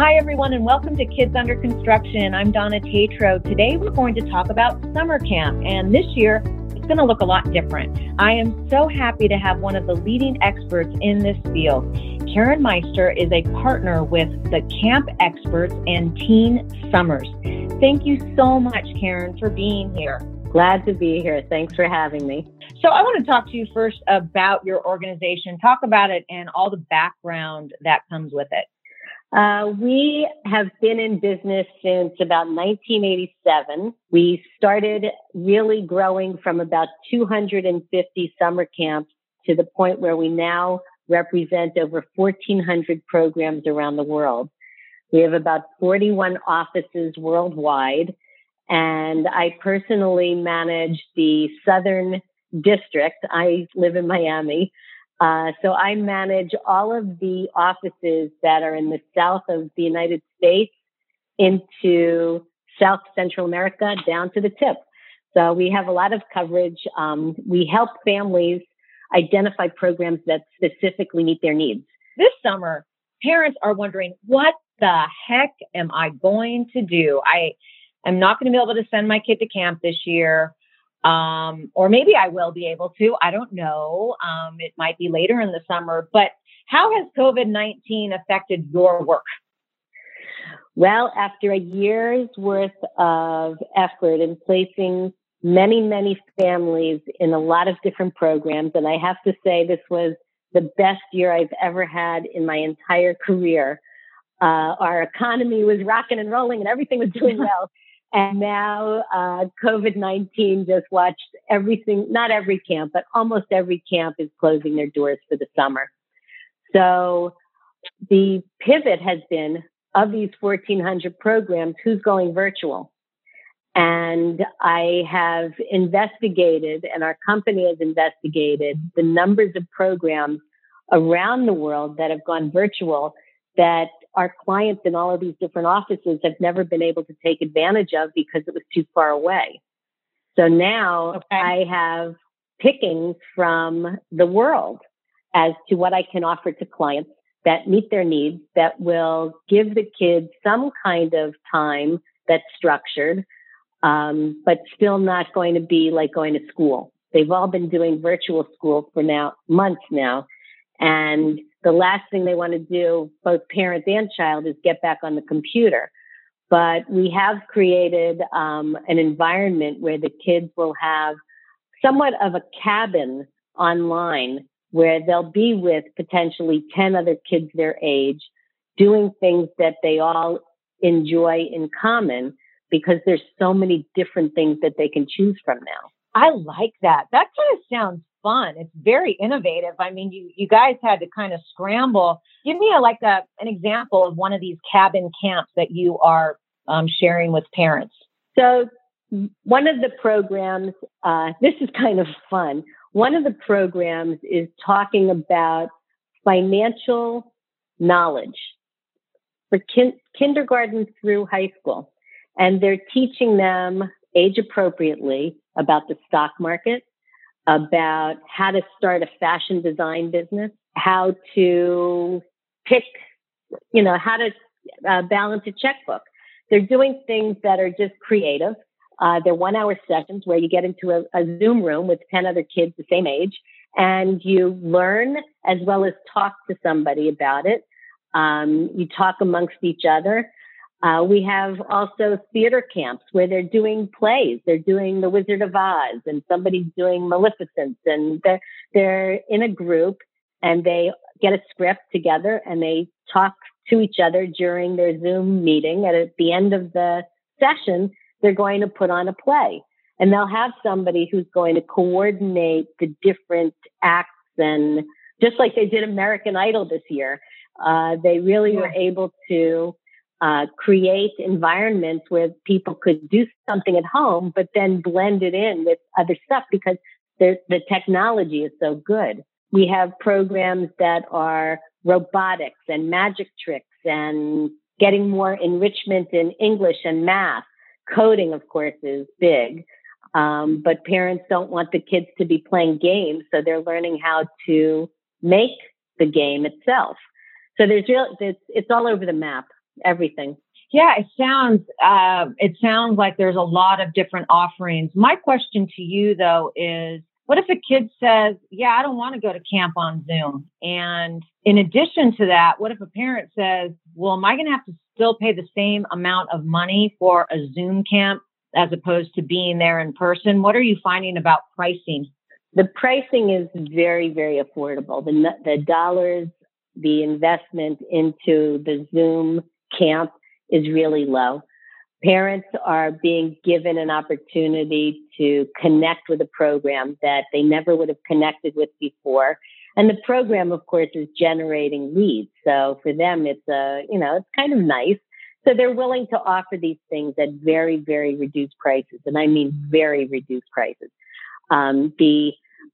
Hi, everyone, and welcome to Kids Under Construction. I'm Donna Tetreault. Today, we're going to talk about summer camp, and this year, it's going to look a lot different. I am so happy to have one of the leading experts in this field. Karen Meister is a partner with the Camp Experts and Teen Summers. Thank you so much, Karen, for being here. Glad to be here. Thanks for having me. So, I want to talk to you first about your organization, talk about it, and all the background that comes with it. Uh, we have been in business since about 1987. We started really growing from about 250 summer camps to the point where we now represent over 1,400 programs around the world. We have about 41 offices worldwide, and I personally manage the Southern District. I live in Miami. Uh, so I manage all of the offices that are in the south of the United States into South Central America down to the tip. So we have a lot of coverage. Um, we help families identify programs that specifically meet their needs. This summer, parents are wondering, what the heck am I going to do? I am not going to be able to send my kid to camp this year. Um, or maybe I will be able to. I don't know. Um, it might be later in the summer. But how has COVID 19 affected your work? Well, after a year's worth of effort in placing many, many families in a lot of different programs, and I have to say this was the best year I've ever had in my entire career. Uh, our economy was rocking and rolling and everything was doing well. And now uh, COVID 19 just watched everything, not every camp, but almost every camp is closing their doors for the summer. So the pivot has been of these 1,400 programs, who's going virtual? And I have investigated, and our company has investigated the numbers of programs around the world that have gone virtual that our clients in all of these different offices have never been able to take advantage of because it was too far away. So now okay. I have pickings from the world as to what I can offer to clients that meet their needs, that will give the kids some kind of time that's structured, um, but still not going to be like going to school. They've all been doing virtual school for now months now. And the last thing they want to do, both parent and child, is get back on the computer. But we have created um, an environment where the kids will have somewhat of a cabin online where they'll be with potentially 10 other kids their age doing things that they all enjoy in common because there's so many different things that they can choose from now. I like that. That kind of sounds fun. It's very innovative. I mean, you you guys had to kind of scramble. Give me a like a an example of one of these cabin camps that you are um, sharing with parents. So one of the programs, uh, this is kind of fun. One of the programs is talking about financial knowledge for kin- kindergarten through high school. And they're teaching them age appropriately about the stock market, about how to start a fashion design business, how to pick, you know, how to uh, balance a checkbook. They're doing things that are just creative. Uh, they're one hour sessions where you get into a, a Zoom room with 10 other kids the same age and you learn as well as talk to somebody about it. Um, you talk amongst each other. Uh, we have also theater camps where they're doing plays. They're doing The Wizard of Oz, and somebody's doing Maleficent, and they're they're in a group and they get a script together and they talk to each other during their Zoom meeting. And at the end of the session, they're going to put on a play, and they'll have somebody who's going to coordinate the different acts and just like they did American Idol this year, uh, they really yeah. were able to uh, create environments where people could do something at home, but then blend it in with other stuff because the technology is so good. We have programs that are robotics and magic tricks and getting more enrichment in English and math. Coding, of course, is big. Um, but parents don't want the kids to be playing games, so they're learning how to make the game itself. So there's real, it's, it's all over the map everything. Yeah, it sounds uh, it sounds like there's a lot of different offerings. My question to you though is what if a kid says, Yeah, I don't want to go to camp on Zoom? And in addition to that, what if a parent says, Well, am I going to have to still pay the same amount of money for a Zoom camp as opposed to being there in person? What are you finding about pricing? The pricing is very, very affordable. The, the dollars, the investment into the Zoom camp is really low parents are being given an opportunity to connect with a program that they never would have connected with before. And the program, of course, is generating leads. So for them, it's a, you know, it's kind of nice. So they're willing to offer these things at very, very reduced prices. And I mean very reduced prices. Um, the,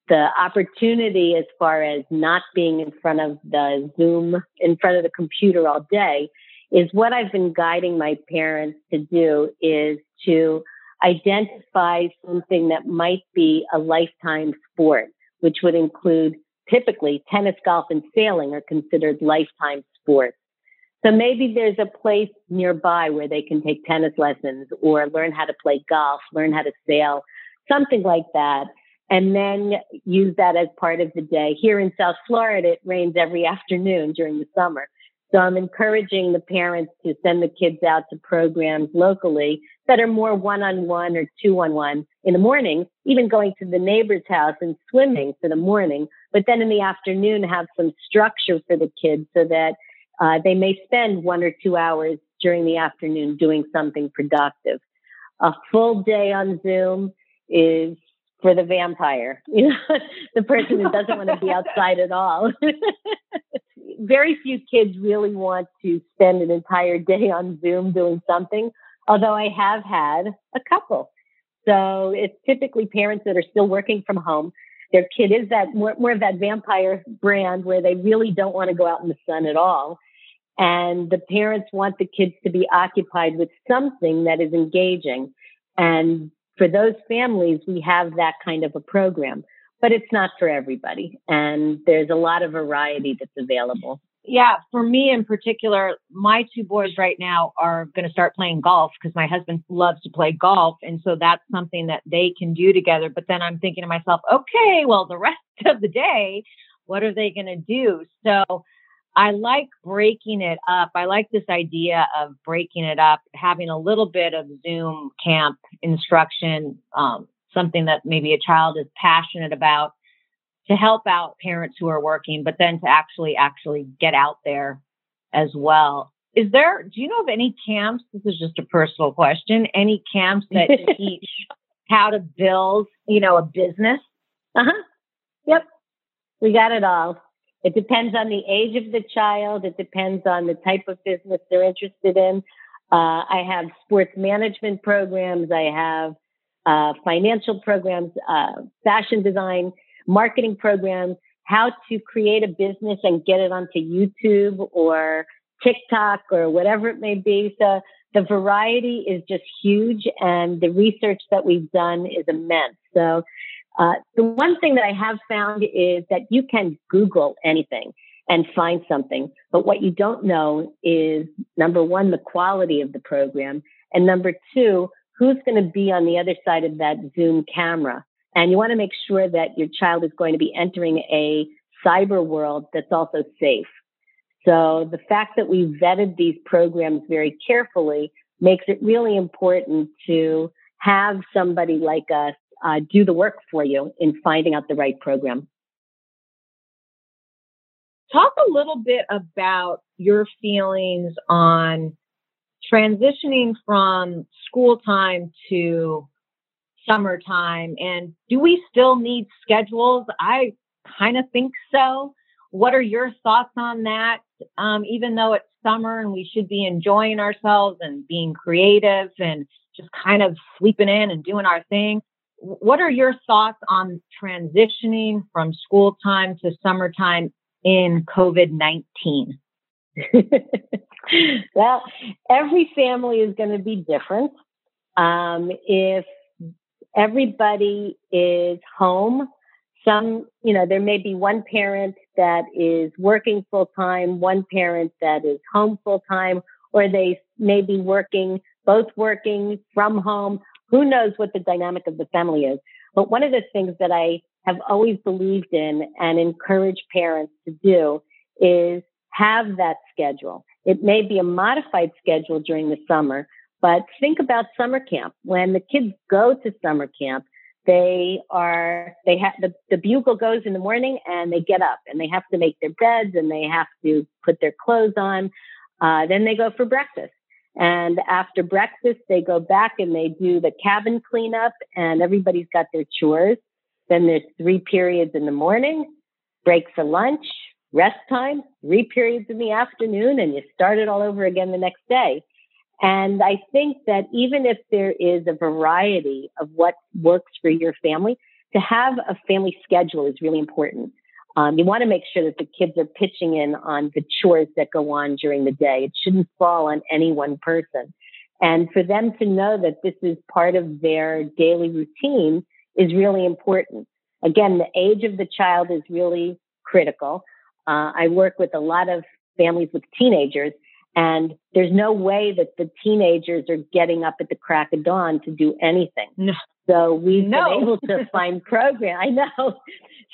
the opportunity as far as not being in front of the Zoom, in front of the computer all day is what I've been guiding my parents to do is to identify something that might be a lifetime sport, which would include typically tennis, golf, and sailing are considered lifetime sports. So maybe there's a place nearby where they can take tennis lessons or learn how to play golf, learn how to sail, something like that. And then use that as part of the day. Here in South Florida, it rains every afternoon during the summer. So I'm encouraging the parents to send the kids out to programs locally that are more one on one or two on one in the morning, even going to the neighbor's house and swimming for the morning. But then in the afternoon, have some structure for the kids so that uh, they may spend one or two hours during the afternoon doing something productive. A full day on Zoom is for the vampire, you know, the person who doesn't want to be outside at all. very few kids really want to spend an entire day on Zoom doing something, although I have had a couple. So it's typically parents that are still working from home. Their kid is that more, more of that vampire brand where they really don't want to go out in the sun at all. And the parents want the kids to be occupied with something that is engaging. And for those families, we have that kind of a program but it's not for everybody. And there's a lot of variety that's available. Yeah, for me in particular, my two boys right now are going to start playing golf because my husband loves to play golf. And so that's something that they can do together. But then I'm thinking to myself, okay, well, the rest of the day, what are they going to do? So I like breaking it up. I like this idea of breaking it up, having a little bit of Zoom camp instruction, um, something that maybe a child is passionate about to help out parents who are working, but then to actually actually get out there as well. Is there, do you know of any camps? This is just a personal question. Any camps that teach how to build, you know, a business? Uh huh. Yep. We got it all. It depends on the age of the child. It depends on the type of business they're interested in. Uh, I have sports management programs. I have uh, financial programs, uh, fashion design, marketing programs, how to create a business and get it onto YouTube or TikTok or whatever it may be. So the variety is just huge, and the research that we've done is immense. So uh, the one thing that I have found is that you can Google anything and find something, but what you don't know is number one, the quality of the program, and number two, who's going to be on the other side of that Zoom camera. And you want to make sure that your child is going to be entering a cyber world that's also safe. So the fact that we vetted these programs very carefully makes it really important to have somebody like us uh, do the work for you in finding out the right program. Talk a little bit about your feelings on transitioning from school time to summertime and do we still need schedules? I kind of think so. What are your thoughts on that? Um, even though it's summer and we should be enjoying ourselves and being creative and just kind of sleeping in and doing our thing what are your thoughts on transitioning from school time to summertime in covid-19 well, every family is going to be different. Um, if everybody is home, some, you know, there may be one parent that is working full time, one parent that is home full time, or they may be working, both working from home. Who knows what the dynamic of the family is? But one of the things that I have always believed in and encourage parents to do is have that schedule. It may be a modified schedule during the summer, but think about summer camp. When the kids go to summer camp, they are they have the, the bugle goes in the morning and they get up and they have to make their beds and they have to put their clothes on. Uh, then they go for breakfast. And after breakfast they go back and they do the cabin cleanup and everybody's got their chores. Then there's three periods in the morning break for lunch rest time three periods in the afternoon and you start it all over again the next day and I think that even if there is a variety of what works for your family, to have a family schedule is really important. Um, you want to make sure that the kids are pitching in on the chores that go on during the day. It shouldn't fall on any one person. And for them to know that this is part of their daily routine is really important. Again, the age of the child is really critical. Uh, I work with a lot of families with teenagers and there's no way that the teenagers are getting up at the crack of dawn to do anything. No. So we've no. been able to find programs. I know.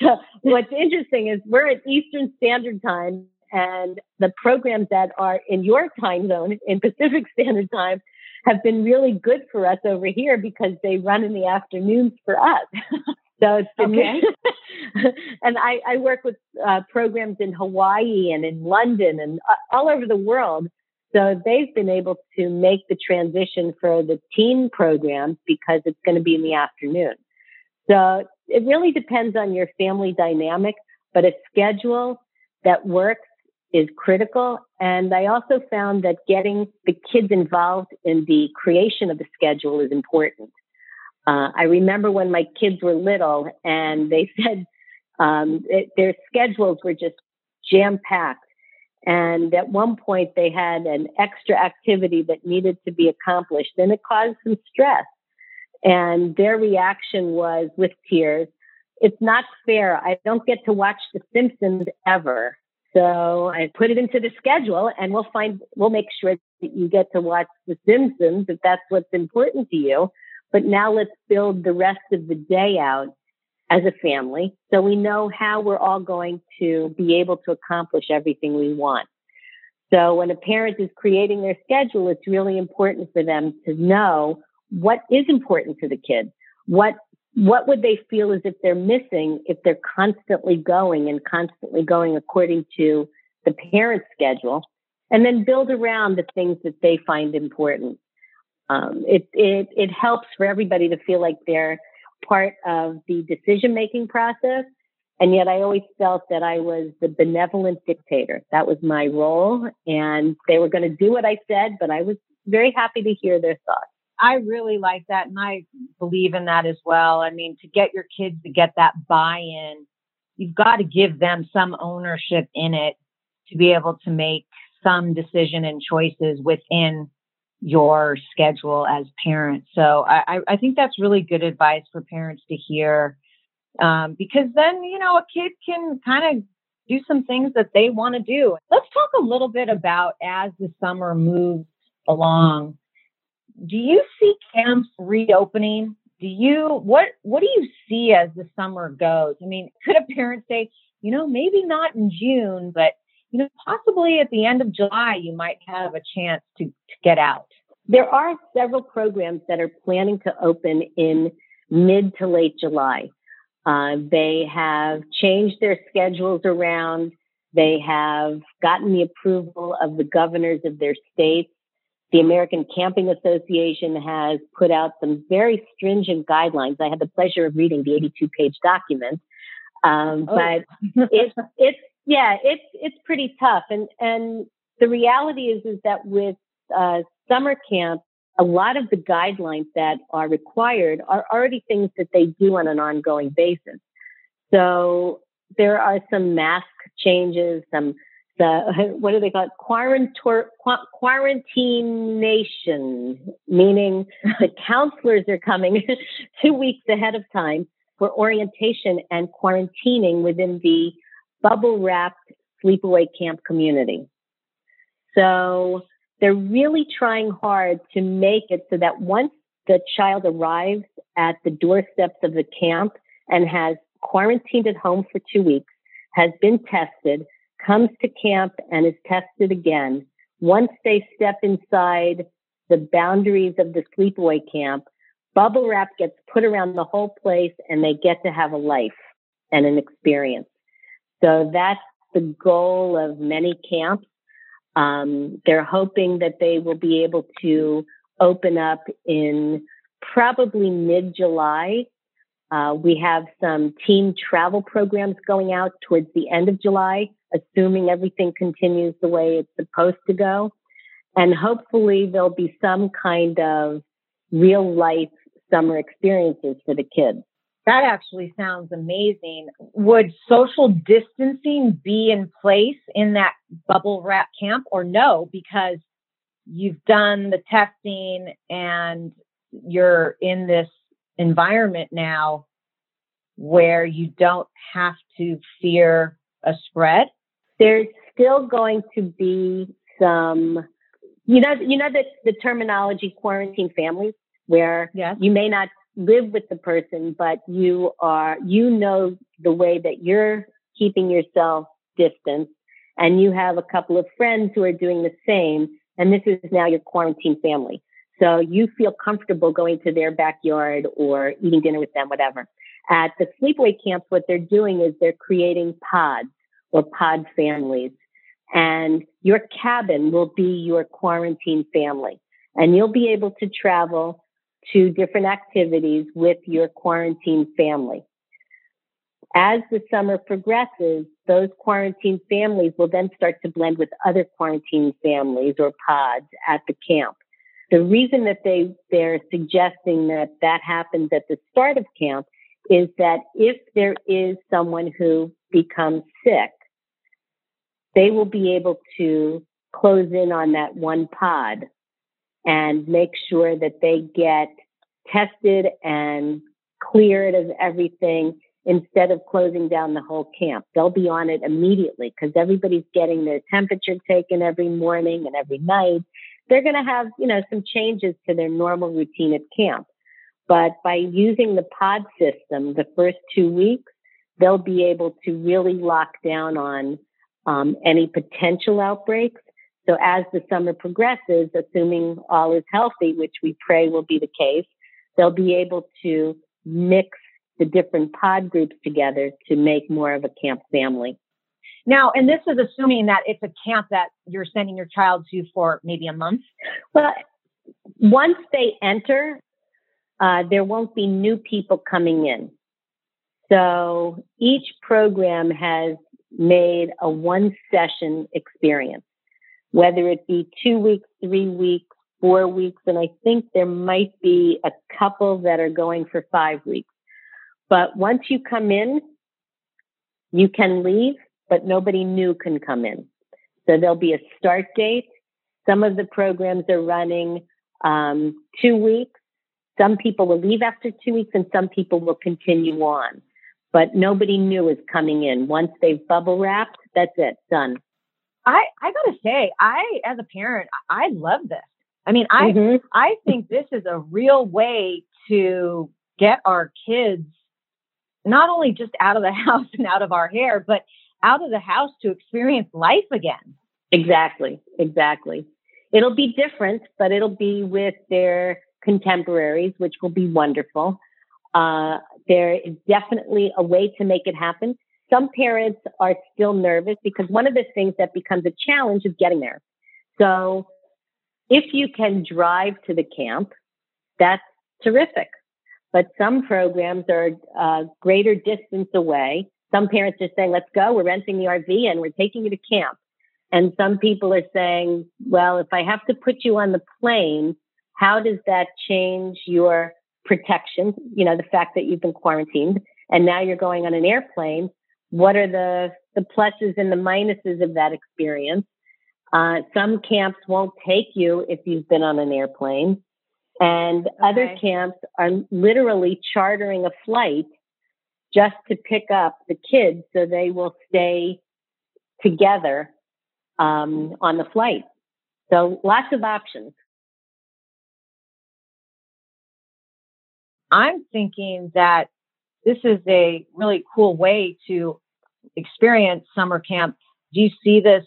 So what's interesting is we're at Eastern Standard Time and the programs that are in your time zone in Pacific Standard Time have been really good for us over here because they run in the afternoons for us. So it's been, okay. and I, I, work with uh, programs in Hawaii and in London and uh, all over the world. So they've been able to make the transition for the teen programs because it's going to be in the afternoon. So it really depends on your family dynamic, but a schedule that works is critical. And I also found that getting the kids involved in the creation of the schedule is important. Uh, I remember when my kids were little and they said um, it, their schedules were just jam packed. And at one point, they had an extra activity that needed to be accomplished, and it caused some stress. And their reaction was with tears, It's not fair. I don't get to watch The Simpsons ever. So I put it into the schedule, and we'll find, we'll make sure that you get to watch The Simpsons if that's what's important to you. But now let's build the rest of the day out as a family so we know how we're all going to be able to accomplish everything we want. So when a parent is creating their schedule, it's really important for them to know what is important to the kids. What what would they feel as if they're missing if they're constantly going and constantly going according to the parent's schedule and then build around the things that they find important um, it, it, it helps for everybody to feel like they're part of the decision making process. And yet I always felt that I was the benevolent dictator. That was my role. And they were going to do what I said, but I was very happy to hear their thoughts. I really like that. And I believe in that as well. I mean, to get your kids to get that buy in, you've got to give them some ownership in it to be able to make some decision and choices within your schedule as parents. So I, I think that's really good advice for parents to hear um, because then, you know, a kid can kind of do some things that they want to do. Let's talk a little bit about as the summer moves along. Do you see camps reopening? Do you what what do you see as the summer goes? I mean, could a parent say, you know, maybe not in June, but you know, possibly at the end of July, you might have a chance to, to get out. There are several programs that are planning to open in mid to late July. Uh, they have changed their schedules around. They have gotten the approval of the governors of their states. The American Camping Association has put out some very stringent guidelines. I had the pleasure of reading the 82 page document. Um, oh. But it's, it's, yeah, it's, it's pretty tough. And, and the reality is, is that with uh, summer camp, a lot of the guidelines that are required are already things that they do on an ongoing basis. So there are some mask changes, some the what do they call it? Quarantor, quarantine nation, meaning the counselors are coming two weeks ahead of time for orientation and quarantining within the bubble wrapped sleepaway camp community. So they're really trying hard to make it so that once the child arrives at the doorsteps of the camp and has quarantined at home for two weeks, has been tested, comes to camp and is tested again. Once they step inside the boundaries of the sleepaway camp, bubble wrap gets put around the whole place and they get to have a life and an experience. So that's the goal of many camps. Um, they're hoping that they will be able to open up in probably mid July. Uh, we have some team travel programs going out towards the end of July, assuming everything continues the way it's supposed to go. And hopefully there'll be some kind of real life summer experiences for the kids. That actually sounds amazing. Would social distancing be in place in that bubble wrap camp or no? Because you've done the testing and you're in this environment now where you don't have to fear a spread? There's still going to be some, you know, you know the, the terminology quarantine families where yes. you may not live with the person, but you are, you know, the way that you're keeping yourself distant and you have a couple of friends who are doing the same. And this is now your quarantine family. So you feel comfortable going to their backyard or eating dinner with them, whatever. At the sleepaway camps, what they're doing is they're creating pods or pod families. And your cabin will be your quarantine family. And you'll be able to travel to different activities with your quarantine family. As the summer progresses, those quarantine families will then start to blend with other quarantine families or pods at the camp. The reason that they, they're suggesting that that happens at the start of camp is that if there is someone who becomes sick, they will be able to close in on that one pod and make sure that they get tested and cleared of everything instead of closing down the whole camp. They'll be on it immediately because everybody's getting their temperature taken every morning and every night. They're going to have, you know, some changes to their normal routine at camp. But by using the pod system the first two weeks, they'll be able to really lock down on um, any potential outbreaks so as the summer progresses, assuming all is healthy, which we pray will be the case, they'll be able to mix the different pod groups together to make more of a camp family. Now, and this is assuming that it's a camp that you're sending your child to for maybe a month. Well, once they enter, uh, there won't be new people coming in. So each program has made a one session experience whether it be two weeks, three weeks, four weeks, and I think there might be a couple that are going for five weeks. But once you come in, you can leave, but nobody new can come in. So there'll be a start date. Some of the programs are running um, two weeks. Some people will leave after two weeks, and some people will continue on. But nobody new is coming in. Once they've bubble wrapped, that's it, done. I I gotta say, I as a parent, I love this. I mean, I mm-hmm. I think this is a real way to get our kids not only just out of the house and out of our hair, but out of the house to experience life again. Exactly, exactly. It'll be different, but it'll be with their contemporaries, which will be wonderful. Uh, there is definitely a way to make it happen some parents are still nervous because one of the things that becomes a challenge is getting there. So if you can drive to the camp, that's terrific. But some programs are uh, greater distance away. Some parents are saying, let's go. We're renting the RV and we're taking you to camp. And some people are saying, well, if I have to put you on the plane, how does that change your protection? You know, the fact that you've been quarantined and now you're going on an airplane what are the the pluses and the minuses of that experience. Uh, some camps won't take you if you've been on an airplane, and okay. other camps are literally chartering a flight just to pick up the kids so they will stay together um, on the flight. So lots of options. I'm thinking that this is a really cool way to experience summer camp. Do you see this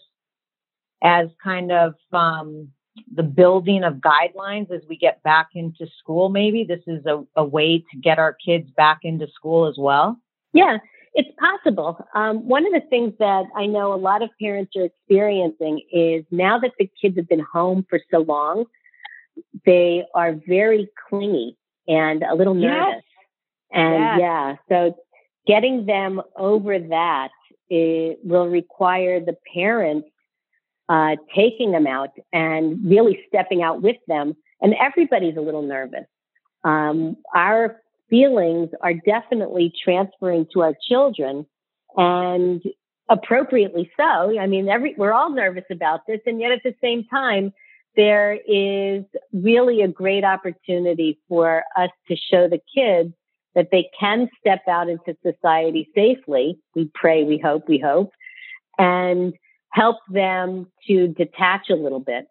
as kind of um, the building of guidelines as we get back into school? Maybe this is a, a way to get our kids back into school as well? Yeah, it's possible. Um, one of the things that I know a lot of parents are experiencing is now that the kids have been home for so long, they are very clingy and a little nervous. Yes. And yes. yeah, so getting them over that will require the parents uh, taking them out and really stepping out with them. And everybody's a little nervous. Um, our feelings are definitely transferring to our children and appropriately so. I mean, every, we're all nervous about this. And yet at the same time, there is really a great opportunity for us to show the kids that they can step out into society safely. We pray, we hope, we hope, and help them to detach a little bit.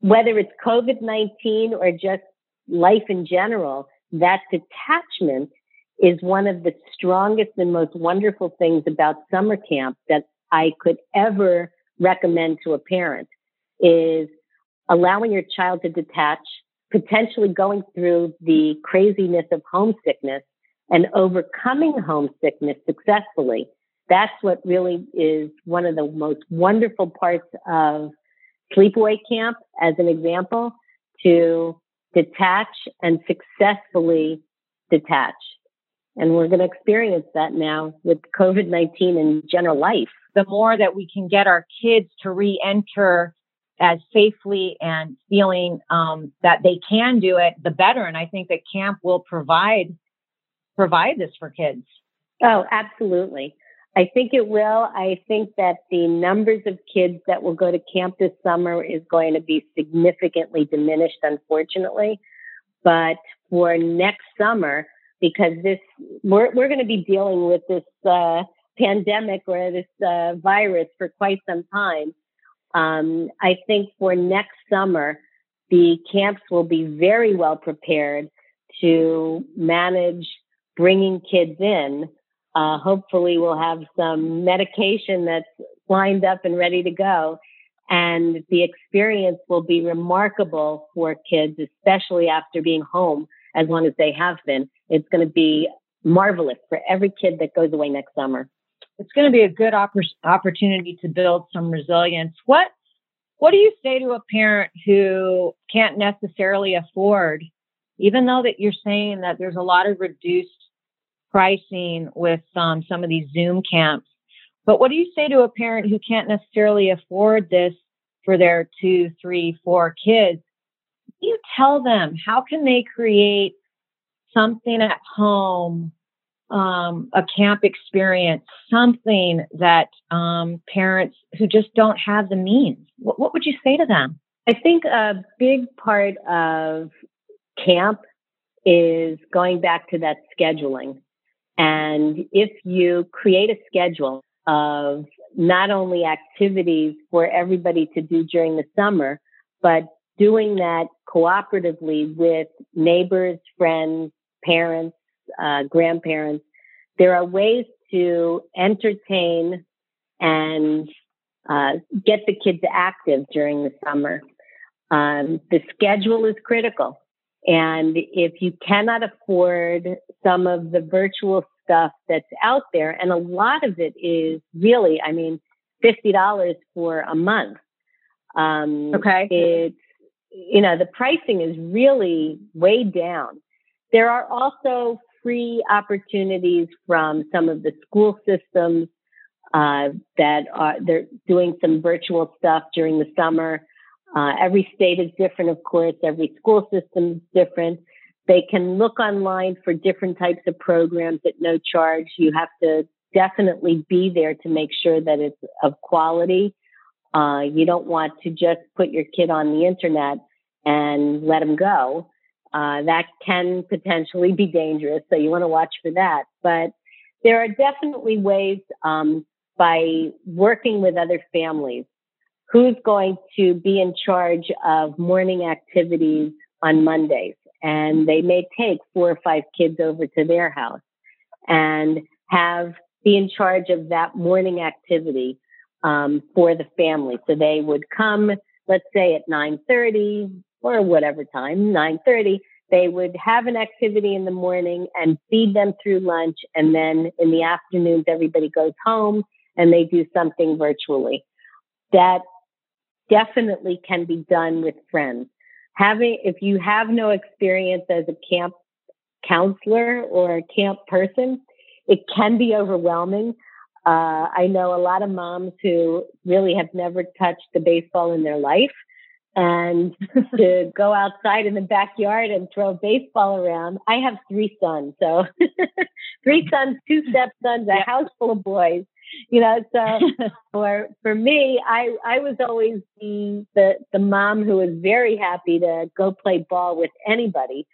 Whether it's COVID 19 or just life in general, that detachment is one of the strongest and most wonderful things about summer camp that I could ever recommend to a parent is allowing your child to detach, potentially going through the craziness of homesickness and overcoming homesickness successfully. That's what really is one of the most wonderful parts of sleepaway camp, as an example, to detach and successfully detach. And we're going to experience that now with COVID 19 and general life. The more that we can get our kids to re enter as safely and feeling um, that they can do it, the better. And I think that camp will provide provide this for kids. Oh, absolutely. I think it will. I think that the numbers of kids that will go to camp this summer is going to be significantly diminished, unfortunately. But for next summer, because this we're we're going to be dealing with this uh, pandemic or this uh, virus for quite some time. Um, I think for next summer, the camps will be very well prepared to manage bringing kids in. Uh, hopefully, we'll have some medication that's lined up and ready to go. And the experience will be remarkable for kids, especially after being home as long as they have been. It's going to be marvelous for every kid that goes away next summer it's going to be a good oppor- opportunity to build some resilience. What what do you say to a parent who can't necessarily afford, even though that you're saying that there's a lot of reduced pricing with um, some of these Zoom camps, but what do you say to a parent who can't necessarily afford this for their two, three, four kids? You tell them how can they create something at home um, a camp experience, something that um, parents who just don't have the means, what, what would you say to them? I think a big part of camp is going back to that scheduling. And if you create a schedule of not only activities for everybody to do during the summer, but doing that cooperatively with neighbors, friends, parents, uh, grandparents, there are ways to entertain and uh, get the kids active during the summer. Um, the schedule is critical. And if you cannot afford some of the virtual stuff that's out there, and a lot of it is really, I mean, $50 for a month. Um, okay. It's, you know, the pricing is really way down. There are also free opportunities from some of the school systems uh, that are they're doing some virtual stuff during the summer. Uh, every state is different, of course. Every school system is different. They can look online for different types of programs at no charge. You have to definitely be there to make sure that it's of quality. Uh, you don't want to just put your kid on the internet and let them go. Uh, that can potentially be dangerous, so you want to watch for that. But there are definitely ways um, by working with other families who's going to be in charge of morning activities on Mondays. And they may take four or five kids over to their house and have be in charge of that morning activity um, for the family. So they would come, let's say at 9:30 or whatever time, 9:30. They would have an activity in the morning and feed them through lunch, and then in the afternoons everybody goes home and they do something virtually. That definitely can be done with friends. Having, if you have no experience as a camp counselor or a camp person, it can be overwhelming. Uh, I know a lot of moms who really have never touched the baseball in their life. And to go outside in the backyard and throw baseball around. I have three sons, so three sons, two stepsons, a house full of boys you know so for for me i i was always the, the the mom who was very happy to go play ball with anybody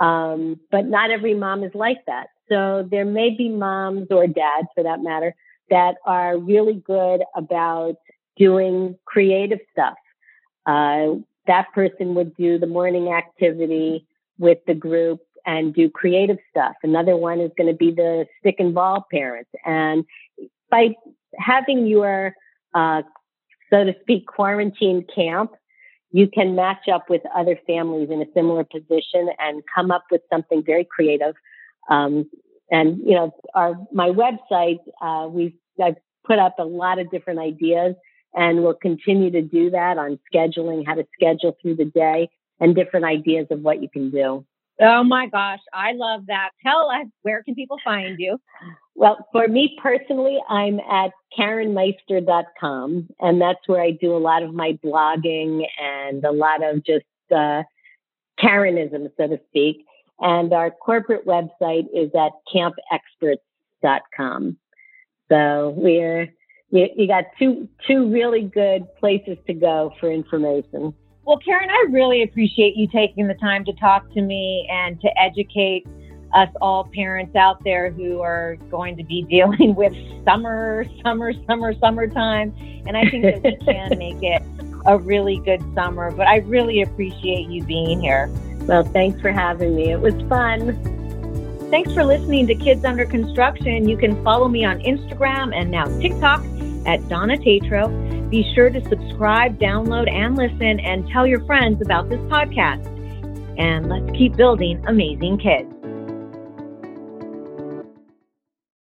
um, but not every mom is like that. So there may be moms or dads for that matter that are really good about doing creative stuff uh, that person would do the morning activity with the group and do creative stuff. Another one is going to be the stick and ball parents. And by having your, uh, so to speak, quarantine camp, you can match up with other families in a similar position and come up with something very creative. Um, and you know, our my website, uh, we've I've put up a lot of different ideas, and we'll continue to do that on scheduling, how to schedule through the day, and different ideas of what you can do. Oh my gosh, I love that. Tell us where can people find you? Well, for me personally, I'm at KarenMeister.com, and that's where I do a lot of my blogging and a lot of just uh, Karenism, so to speak. And our corporate website is at campexperts.com. So we're you, you got two two really good places to go for information. Well, Karen, I really appreciate you taking the time to talk to me and to educate us all parents out there who are going to be dealing with summer, summer, summer, summertime. And I think that we can make it a really good summer. But I really appreciate you being here. Well, thanks for having me. It was fun. Thanks for listening to Kids Under Construction. You can follow me on Instagram and now TikTok at Donna Tetreault. Be sure to subscribe, download, and listen, and tell your friends about this podcast. And let's keep building amazing kids.